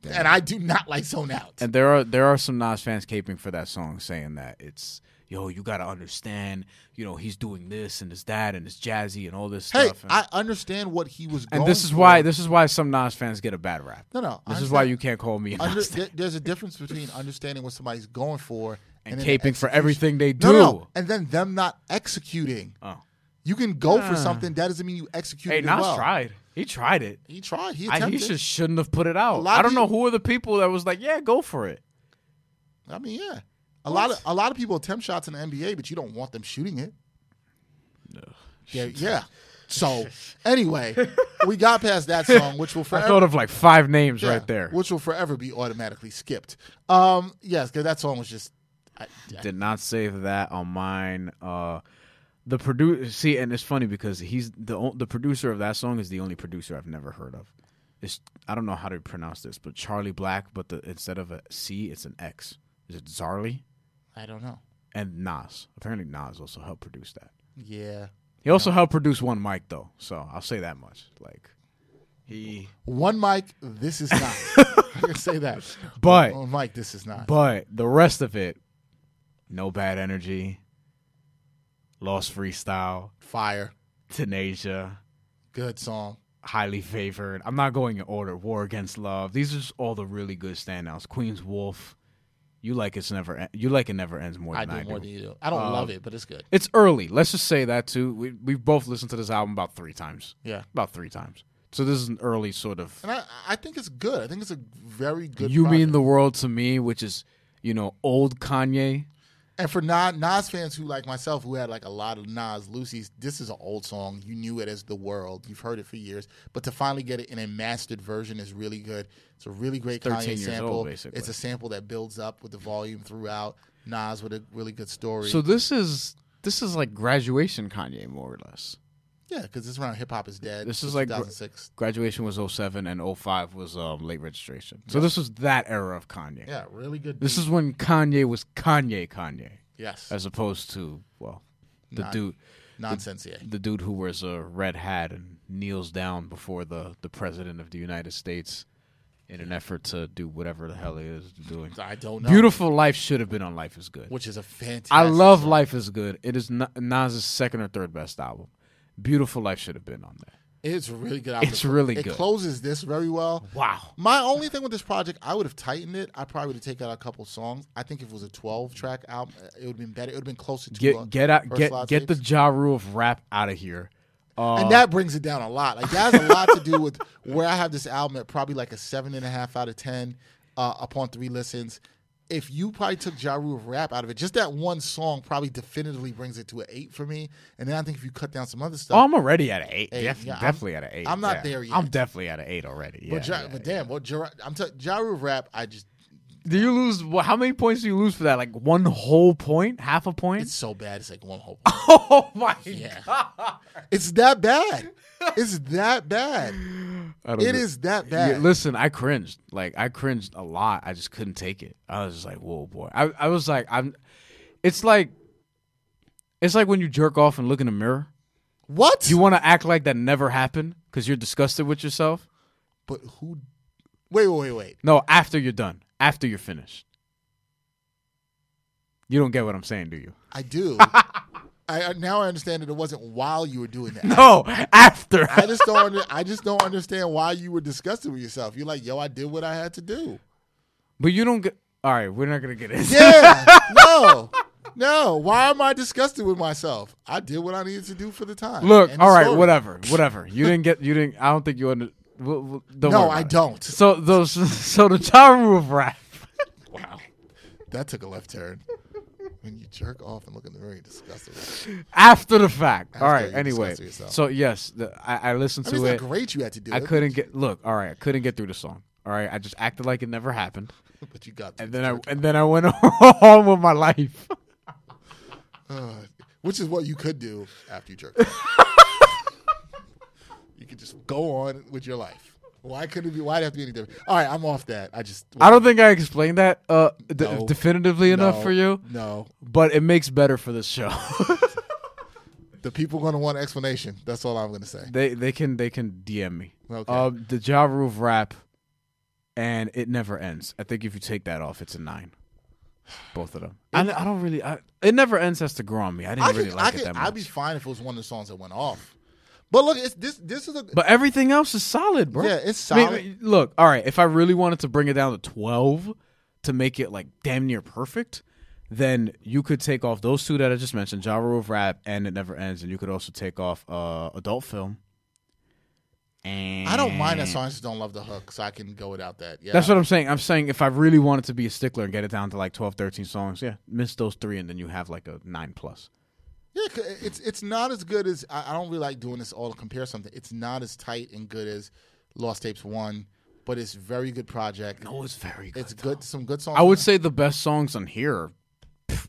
And I do not like Zone Out. And there are there are some Nas fans caping for that song, saying that it's yo, you gotta understand, you know, he's doing this and this that and it's jazzy and all this hey, stuff. And, I understand what he was going. and this is for. why this is why some Nas fans get a bad rap. No, no, This is why you can't call me Under, Nas there- there's a difference between understanding what somebody's going for and the caping for everything they do. no, and then them not executing. Oh. You can go for Ah. something. That doesn't mean you execute Hey, Nas well. tried. He tried it. He tried. He I, he just shouldn't have put it out. I don't know who are the people that was like, yeah, go for it. I mean, yeah. A lot of a lot of people attempt shots in the NBA, but you don't want them shooting it. No. Yeah, yeah. So anyway, we got past that song, which will forever. I thought of like five names yeah, right there. which will forever be automatically skipped. Um, yes, because that song was just. I, I- Did not save that on mine. Uh, the producer, see, and it's funny because he's the o- the producer of that song is the only producer I've never heard of. It's I don't know how to pronounce this, but Charlie Black, but the instead of a C, it's an X. Is it Zarly? I don't know. And Nas. Apparently, Nas also helped produce that. Yeah. He also helped produce one mic though, so I'll say that much. Like he, One mic, this is not. I can say that. but One mic, this is not. but the rest of it, no bad energy, lost freestyle, Fire. Tanasia, Good song. highly favored. I'm not going in order. War Against Love. These are just all the really good standouts. Queen's Wolf. You like it's never. You like it never ends more I than do I, more do. than you do. I don't Um, love it, but it's good. It's early. Let's just say that too. We we've both listened to this album about three times. Yeah. About three times. So this is an early sort of. And I, I think it's good. I think it's a very good. you project. mean the world to me, which is you know old Kanye. And for Nas, Nas fans who like myself, who had like a lot of Nas loosies, this is an old song. You knew it as the world. You've heard it for years, but to finally get it in a mastered version is really good. It's a really great 13 Kanye sample. old. It's a sample that builds up with the volume throughout. Nas with a really good story. So this is this is like graduation Kanye more or less. Yeah, because it's around hip hop is dead. This is like gr- 2006. Graduation was 07 and 05 was um, late registration. So this was that era of Kanye. Yeah, really good. This beat. is when Kanye was Kanye Kanye yes, as opposed to well the Not- dude nonsense. Yeah, the dude who wears a red hat and kneels down before the the president of the United States in an effort to do whatever the hell he is doing. I don't know. Beautiful Life should have been on Life is Good. which is a fantastic. I love song. Life is Good. It is Nas's second or third best album. Beautiful Life should have been on there. It's a really good. Album. It's really it good. closes this very well. Wow. My only thing with this project, I would have tightened it. I probably would have taken out a couple songs. I think if it was a 12 track album, it would have been better. It would have been closer to Get get out get get the tapes. Jarreau of rap out of here. Uh, and that brings it down a lot. Like that has a lot to do with where I have this album at probably like a seven and a half out of ten uh, upon three listens. If you probably took Jarreau of rap out of it, just that one song probably definitively brings it to an eight for me. And then I think if you cut down some other stuff, Oh, I'm already at an eight. Eight, Def- yeah, I'm- definitely at an eight. I'm not yeah. there yet. I'm definitely at an eight already. but, yeah, ja, but damn, what ja, I'm t- Ja rap, I just Do you lose? How many points do you lose for that? Like one whole point, half a point? it's so bad. It's like one whole. oh my Yeah. god! it's that bad. It's that bad. It know. is that Yeah, bad. listen, I cringed. Like I cringed a lot. I just couldn't take it. I was just like, "Whoa, boy!" I, I was like, "I'm." It's like, it's like when you jerk off and look in the mirror. What? You want to act like that never happened because you're disgusted with yourself. but who? Wait, wait, wait, wait. No, after you're done, after you're finished. You don't get what I'm saying, do you? I do. I now I understand that it wasn't while you were doing that. No, after. I just don't. Under, I just don't understand why you were disgusted with yourself. You're like, yo, I did what I had to do. but you don't get. All right, we're not gonna get into. Yeah. no. No. Why am I disgusted with myself? I did what I needed to do for the time. Look, all right, story. whatever, whatever. You didn't get. You didn't. I don't think you under. We'll, we'll- don't No, I it. don't. So those. So the Jarreau of rap. Wow. That took a left turn. When you jerk off and look in the mirror, you're disgusted. it. after the fact. all After right. you Anyway, discuss it yourself. so yes, the, I, I listened I to mean, it's it. great you had to do I it. couldn't get. Look, all right, I couldn't get through the song. All right, I just acted like it never happened, But you got and then I jerk and then I went on with my life. Uh, which is what you could do after you jerk. You could just go on with your life. Why couldn't it be? Why'd it have to be any different? All right, I'm off that. I just. I don't think I explained that uh, d- No. definitively enough No, for you, No, but it makes better for this show. the people going to want an explanation. That's all I'm going to say. they they can they can DM me. Okay. Um, the Jarreau of rap, and it never ends. I think if you take that off, it's a nine. Both of them. I, I don't really. I, it never ends has to grow on me. I didn't I really could, like I it could, that much. I'd be fine if it was one of the songs that went off. But look, it's this. This is a. But everything else is solid, bro. Yeah, it's I mean, solid. look, all right. If I really wanted to bring it down to twelve to make it like damn near perfect, then you could take off those two that I just mentioned, Jarreau of Rap and It Never Ends, and you could also take off uh, Adult Film. And I don't mind that song. I just don't love the hook, so I can go without that. Yeah, That's what I'm saying. I'm saying if I really wanted to be a stickler and get it down to like 12, 13 songs, yeah, miss those three, and then you have like a nine plus. Yeah, 'cause it's it's not as good as I, I don't really like doing this all to compare something. It's not as tight and good as Lost Tapes One, but it's very good project. No, it's very good. it's good. Some good songs. I would say the best songs on here are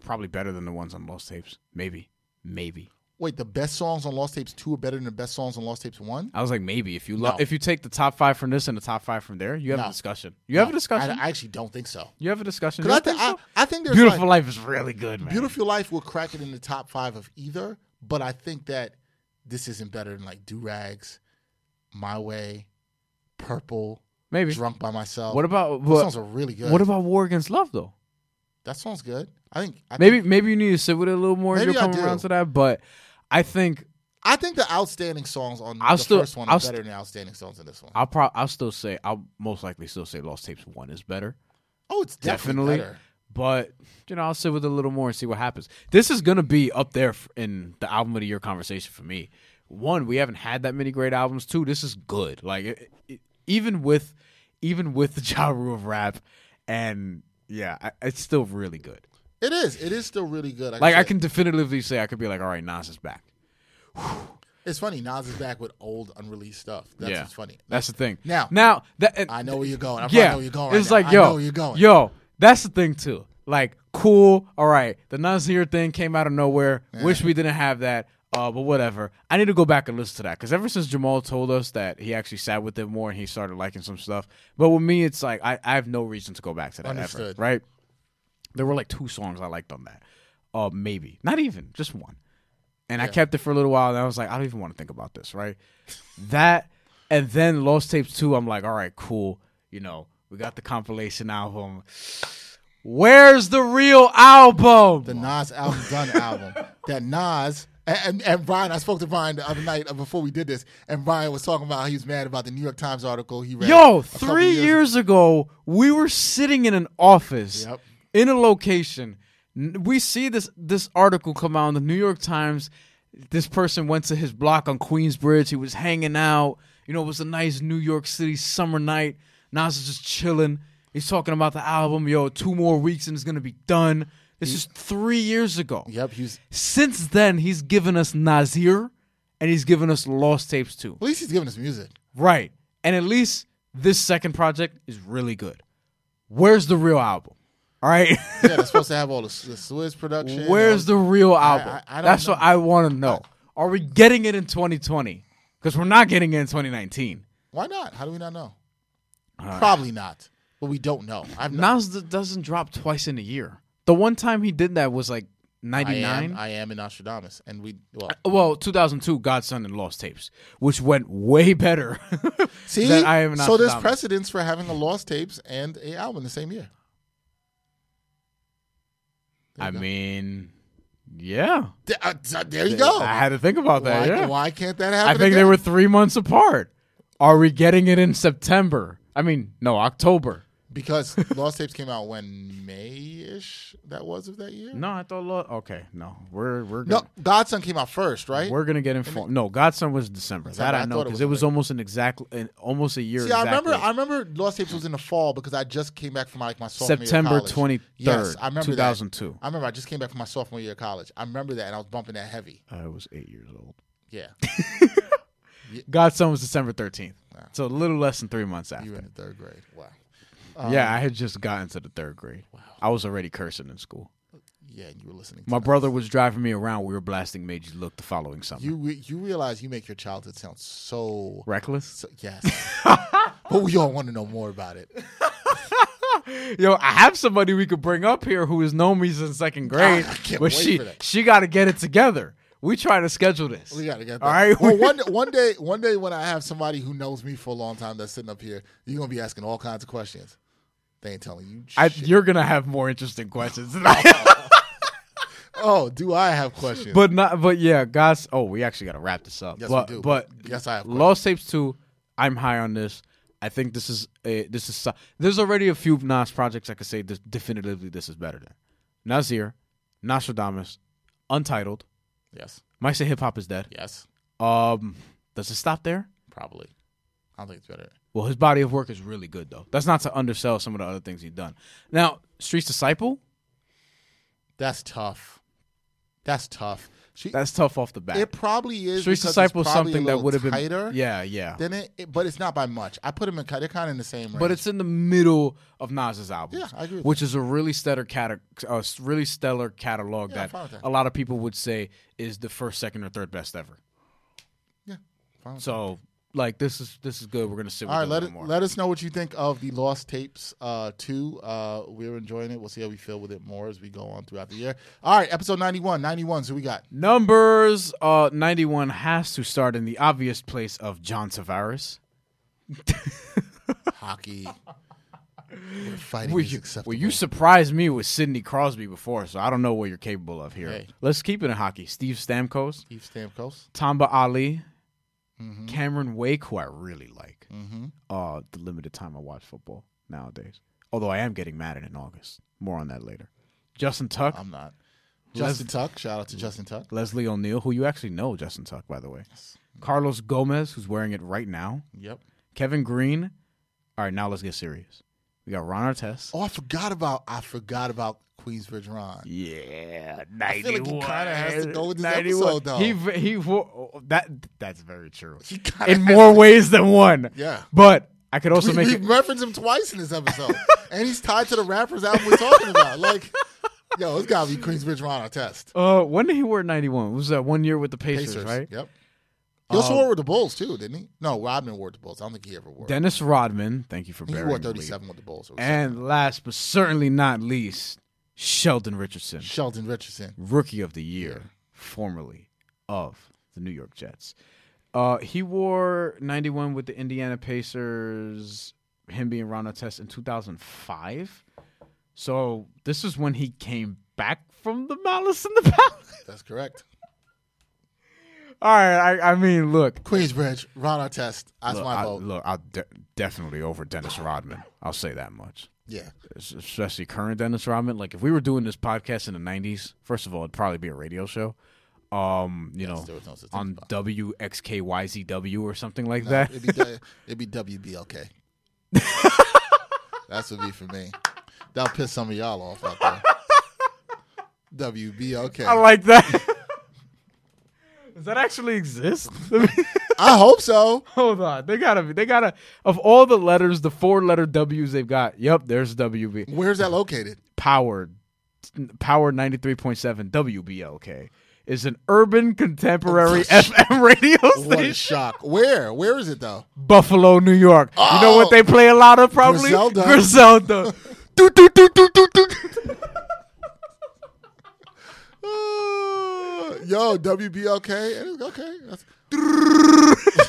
probably better than the ones on Lost Tapes. Maybe, maybe. Wait, the best songs on Lost Tapes two are better than the best songs on Lost Tapes one? I was like, maybe if you lo- No. if you take the top five from this and the top five from there, you have No. a discussion. You have a discussion. I, I actually don't think so. you have a discussion. Because I, don't think, think I, so? I think there's Beautiful like, Life is really good, man. Beautiful Life will crack it in the top five of either, but I think that this isn't better than like Doo Rags, My Way, Purple, Maybe. Drunk by Myself. What about Those what, songs are really good. what about War Against Love though? that Sounds good? I think I Maybe maybe you need to sit with it a little more. Maybe You're I coming do. around to that, but I think I think the outstanding songs on I'll the still- first one I'll are st- better than the outstanding songs in this one. I'll pro- I'll still say I'll most likely still say Lost Tapes one is better. oh, it's definitely, Definitely. better. But you know, I'll sit with it a little more and see what happens. This is gonna be up there in the album of the year conversation for me. One, we haven't had that many great albums. Two, this is good. Like it, it, even with even with the Jarreau of rap, and yeah, I, it's still really good. It is. It is still really good. Like I can definitively say I could be like, all right, Nas is back. It's funny. Nas is back with old unreleased stuff. That's yeah, what's funny. That's the thing. Now- now that and- I know where you're going. I yeah, yeah, know where you're going. Right it's now. like I yo, know where you're going. yo. That's the thing too. Like cool. All right, the Nasir thing came out of nowhere. Wish we didn't have that. Uh, but whatever. I need to go back and listen to that because ever since Jamal told us that he actually sat with it more and he started liking some stuff. But with me, it's like I, I have no reason to go back to that ever. Right? There were like two songs I liked on that. Uh, maybe not even just one. And I kept it for a little while, and I was like, I don't even want to think about this, right? that, and then Lost Tapes 2, I'm like, all right, cool. You know, we got the compilation album. Where's the real album? the Nas album done album. That Nas and, and, and Brian, I spoke to Brian the other night uh, before we did this, and Brian was talking about how he was mad about the New York Times article he read. Yo, three years ago, we were sitting in an office Yep. In a location. We see this this article come out in the New York Times. This person went to his block on Queensbridge. He was hanging out. You know, it was a nice New York City summer night. Nas is just chilling. He's talking about the album. Yo, two more weeks and it's gonna be done. This is three years ago. Yep, he was. Since then, he's given us Nasir, and he's given us Lost Tapes too. At least he's giving us music. Right. And at least this second project is really good. Where's the real album? All right. Yeah, they're supposed to have all the, the Swizz production. Where's the real album? I- I don't That's know. what I want to know. Are we getting it in 2020? Because we're not getting it in 2019. Why not? How do we not know? Uh, Probably not, but we don't know. I've not. Nas d- doesn't drop twice in a year. The one time he did that was like I 99. am, I am in Nastradamus, and we well well, 2002, God's Son and Lost Tapes, which went way better. see. than I am in so there's Nastradamus. precedence for having a lost tapes and a album the same year. I go. mean, yeah. Th- uh, so there you go. I had to think about that. why, yeah. why can't that happen? I think they were three months apart. Are we getting it in September? I mean, no, October. Because Lost Tapes came out when May-ish. That was of that year. No, I thought. Lo- okay, no, we're we're No, gonna, God's Son came out first, right? we're gonna get informed. No, God's Son was December. December, That I I know thought it because was it was almost an exact, an, almost a year. See, I remember. I remember Lost Tapes was in the fall because I just came back from like my sophomore September twenty Yes, I remember two thousand two. I remember I just came back from my sophomore year of college. I remember that, and I was bumping that heavy. I was eight years old. Yeah, God's Son was December thirteenth, so a little less than three months after. you were in the third grade. Wow. Yeah, um, I had just gotten to the third grade. I was already cursing in school. Yeah, you were listening. To My that. brother was driving me around. We were blasting "Made You Look" the following summer. You re- you realize you make your childhood sound so. Reckless. so yes. but we all want to know more about it. Yo, I have somebody we could bring up here who has known me since second grade, can't but she she got to get it together. We try to schedule this. We gotta get that. All right. Well, one one day, one day when I have somebody who knows me for a long time that's sitting up here, you're gonna be asking all kinds of questions. They ain't telling you. I, you're gonna have more interesting questions, than I oh, do I have questions? but not. But yeah, guys. Oh, we actually got to wrap this up. Yes, but, we do. But yes, I have. Questions. Lost Tapes two. I'm high on this. I think this is a, this is. There's already a few Nas projects I could say this, definitively this is better than Nasir, Nastradamus, Untitled. Yes, Might say hip hop is dead. yes, Um, does it stop there? probably. I don't think it's better. Well, his body of work is really good, though. That's not to undersell some of the other things he's done. Now, Street's Disciple, That's tough. That's tough. She- That's tough off the bat. It probably is. Street's Disciple is something that would have been tighter. Yeah, yeah. Then it, it- but it's not by much. I put him in. They're kind of in the same range. but it's in the middle of Nas's albums. Yeah, I agree with Which is a really stellar cata- uh, really stellar catalog Yeah, that, that. a lot of people would say is the first, second, or third best ever. yeah. So, like, this is this is good. We're gonna sit with All right, let it, let us know what you think of the Lost Tapes uh, two. Uh, we're enjoying it. We'll see how we feel with it more as we go on throughout the year. All right, episode 91. 91, so we got Numbers uh, 91 has to start in the obvious place of John Tavares. hockey. Fighting Well, you, acceptable. well, you surprised me with Sidney Crosby before, so I don't know what you're capable of here. Hey. Let's keep it in hockey. Steve Stamkos, Steve Stamkos. Tamba Hali, Mm-hmm. Cameron Wake, who I really like. Mm-hmm. Uh, the limited time I watch football nowadays. Although I am getting Madden in August. More on that later. Justin Tuck, I'm not. Les- Justin Tuck. Shout out to Justin Tuck. Leslie O'Neal, who you actually know, Justin Tuck, by the way. Carlos Gomez, who's wearing it right now. Yep. Kevin Greene. All right, now let's get serious. We got Ron Artest. Oh, I forgot about. I forgot about Queensbridge Ron. Yeah, I feel like he 91. kinda has to go with this 91. episode, though. He he wo- that that's very true. He kinda In has more to- ways than one. Yeah. But I could also We, make we it reference him twice in this episode, and he's tied to the rappers album we're talking about. Like, yo, it's gotta be Queensbridge Ron Artest. Uh when did he wear 91? Was that one year with the Pacers, Pacers, right? Yep. He also Um, wore with the Bulls too, didn't he? No, Rodman wore with the Bulls. I don't think he ever wore. Dennis Rodman, thank you for he bearing wore with me. 37 with the Bulls. And last but certainly not least, Sheldon Richardson, Sheldon Richardson. rookie of the year, formerly of the New York Jets. Uh, he wore 91 with the Indiana Pacers, him being Ron Artest in 2005. So this is when he came back from the Malice in the Palace. That's correct. All right, I, I mean, look, Queensbridge Ron Artest. That's look, my I, vote. look, I'll de- definitely over Dennis Rodman. I'll say that much. Yeah. especially current Dennis Rodman. Like if we were doing this podcast in the '90s, first of all, it'd probably be a radio show. Um, you know, no on WXKYZW or something like No, that. it'd be W- it'd be WBLK. That's would be for me. That'll piss some of y'all off out there. WBLK. I like that. Does that actually exist? I hope so. Hold on, they gotta be. They gotta. Of all the letters, the four-letter W's they've got. Yep, there's WB. Where's that located? Power, Power ninety-three point seven WBLK is an urban contemporary FM radio station. What a shock. Where? Where is it though? Buffalo, New York. You know Oh! what they play a lot of probably? Griselda. Griselda. do, do, do, do, do, do. Yo, WBLK. And it's- Okay. That's-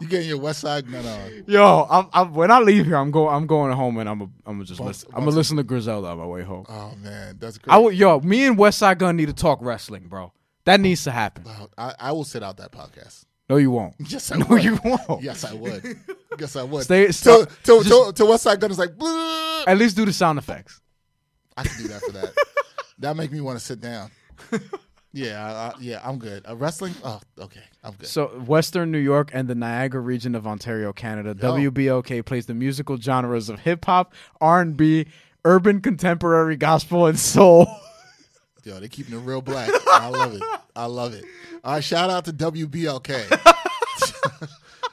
you getting your Westside Gunn on. Yo, I'm, I'm, when I leave here, I'm going. I'm going home, and I'm. A, I'm gonna just Bump- listen. I'm gonna listen to Griselda on my way home. Oh man, that's great. I would, yo, me and Westside Gunn need to talk wrestling, bro. That needs to happen. I, I will sit out that podcast. No, you won't. Yes, I no, would. you won't. Yes, I would. yes, I would. Stay- to, just- to, to Westside Gunn is like, "Blah." At least do the sound effects. I can do that for that. That make me want to sit down. Yeah, I, I, yeah, I'm good. Uh, wrestling? Oh, okay, I'm good. So, Western New York and the Niagara region of Ontario, Canada, WBOK plays the musical genres of hip hop, R and B, urban contemporary gospel, and soul. Yo, they keeping it real black. I love it. I love it. All right, shout out to WBLK.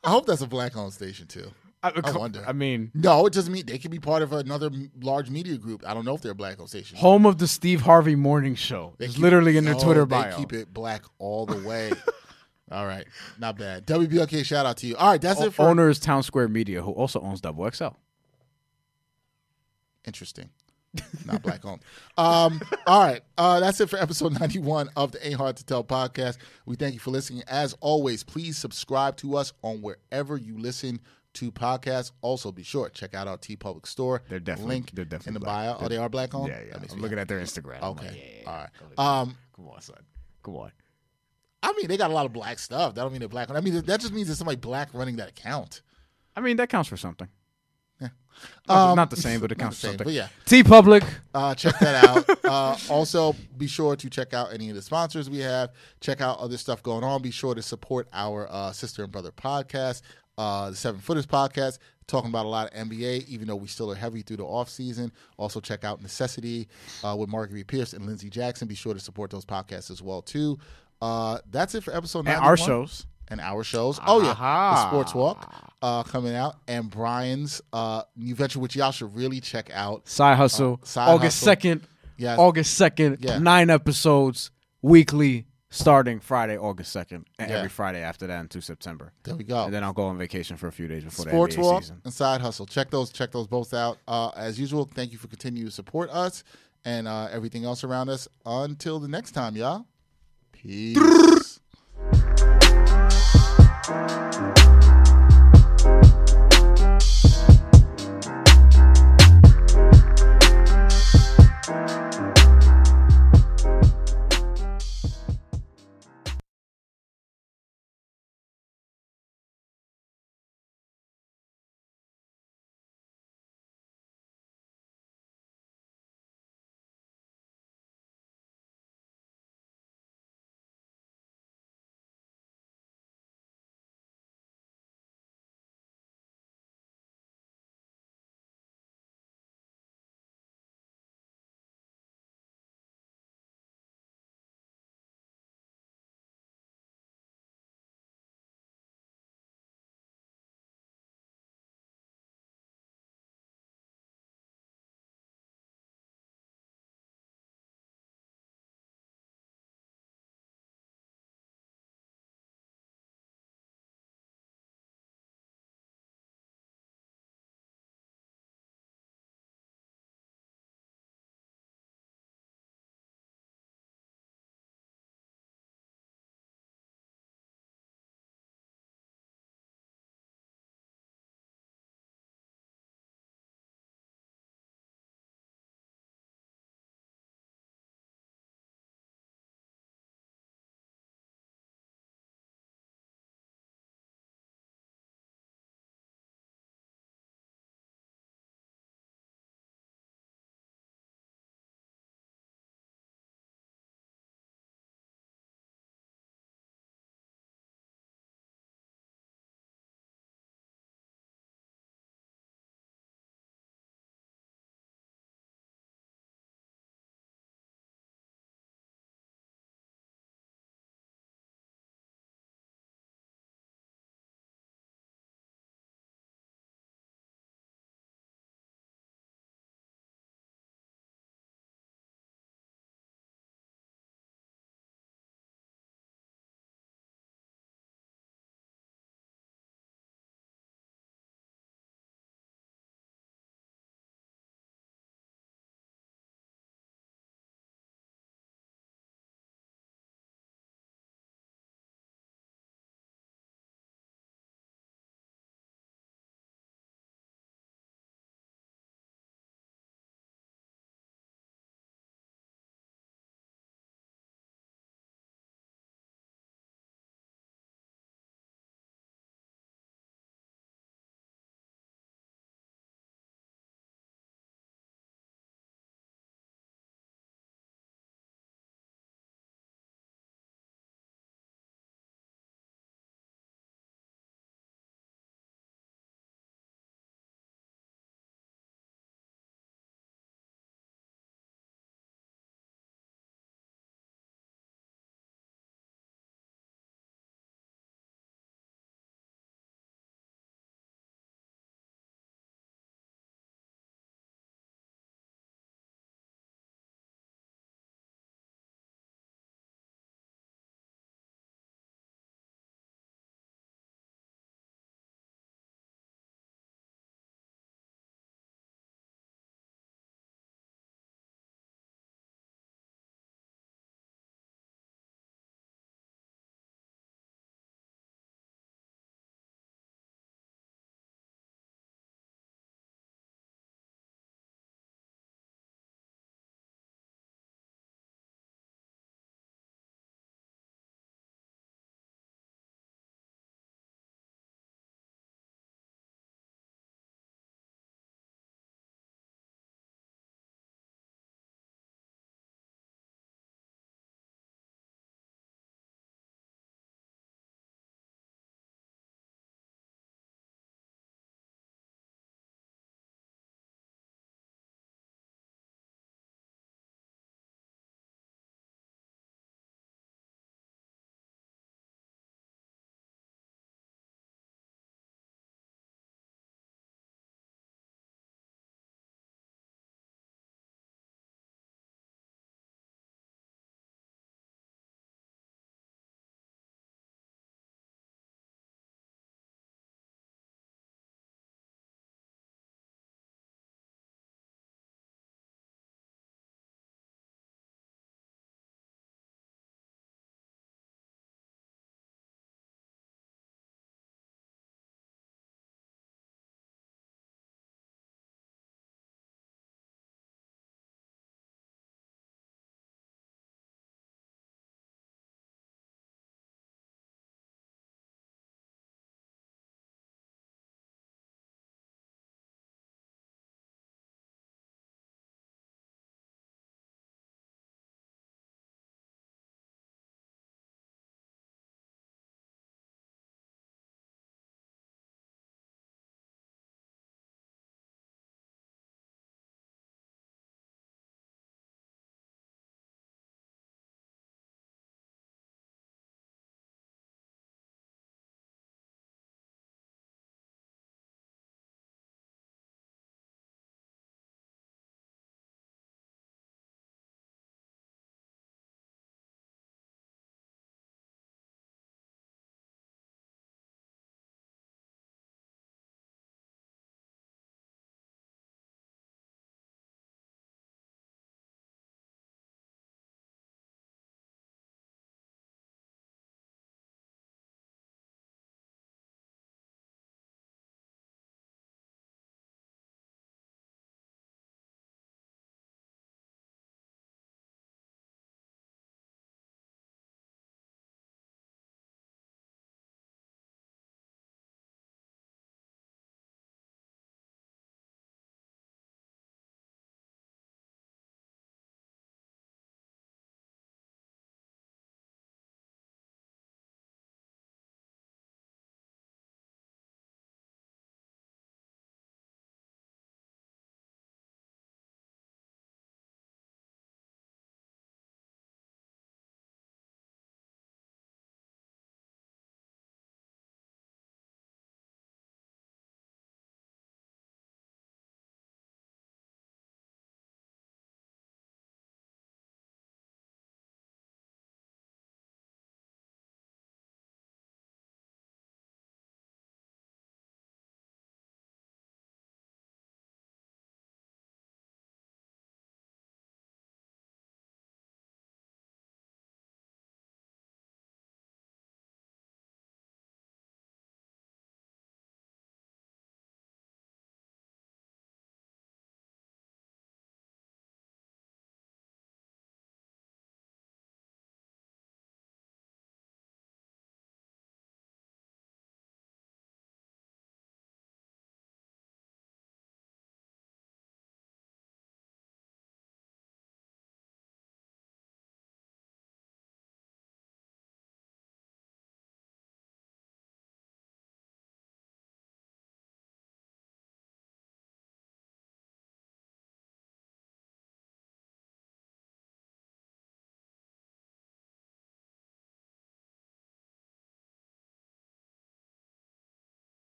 I hope that's a black owned station too. I, wonder. I mean, No, it doesn't mean they could be part of another large media group. I don't know if they're a black owned station. home of the Steve Harvey Morning Show. It's literally in their No, Twitter they bio. keep it black all the way. all right, not bad. WBLK, shout out to you. All right, that's O- it for owner is Townsquare Media, who also owns Double XL. Interesting. Not black owned. Um, all right. Uh, that's it for episode 91 of the Ain't Hard to Tell podcast. We thank you for listening. As always, please subscribe to us on wherever you listen to podcasts. Also, be sure check out our TeePublic store. They're definitely- link they're definitely in the black. bio. Oh, they are black owned. Yeah, yeah. I'm looking at their Instagram. Okay. like, yeah, yeah, All right. Um, Come on, son. Come on. I mean, they got a lot of black stuff. That don't mean they're black. I mean, that just means there's somebody black running that account. I mean, that counts for something. Yeah. Not, Um, not the same, but it counts for something. but yeah. TeePublic. Uh, check that out. uh, also, be sure to check out any of the sponsors we have. Check out other stuff going on. Be sure to support our uh, sister and brother podcast. Uh, the Seven Footers podcast, talking about a lot of NBA, even though we still are heavy through the off season. Also, check out Necessity uh, with Marguerite Pierce and Lindsey Jackson. Be sure to support those podcasts as well too. Uh, that's it for episode. And our shows. and our shows. Oh yeah, the Sports Walk uh, coming out, and Brian's uh, new venture, which y'all should really check out. Side Hustle. Uh, Side August Hustle. 2nd. Yes. August 2nd. Yeah. Nine episodes weekly starting Friday, August 2nd, and yeah. every Friday after that until September. There we go. And then I'll go on vacation for a few days before Sports the NBA Walk season. and Side Hustle. Check those check those both out. Uh, as usual, thank you for continuing to support us and uh, everything else around us. Until the next time, y'all. Peace.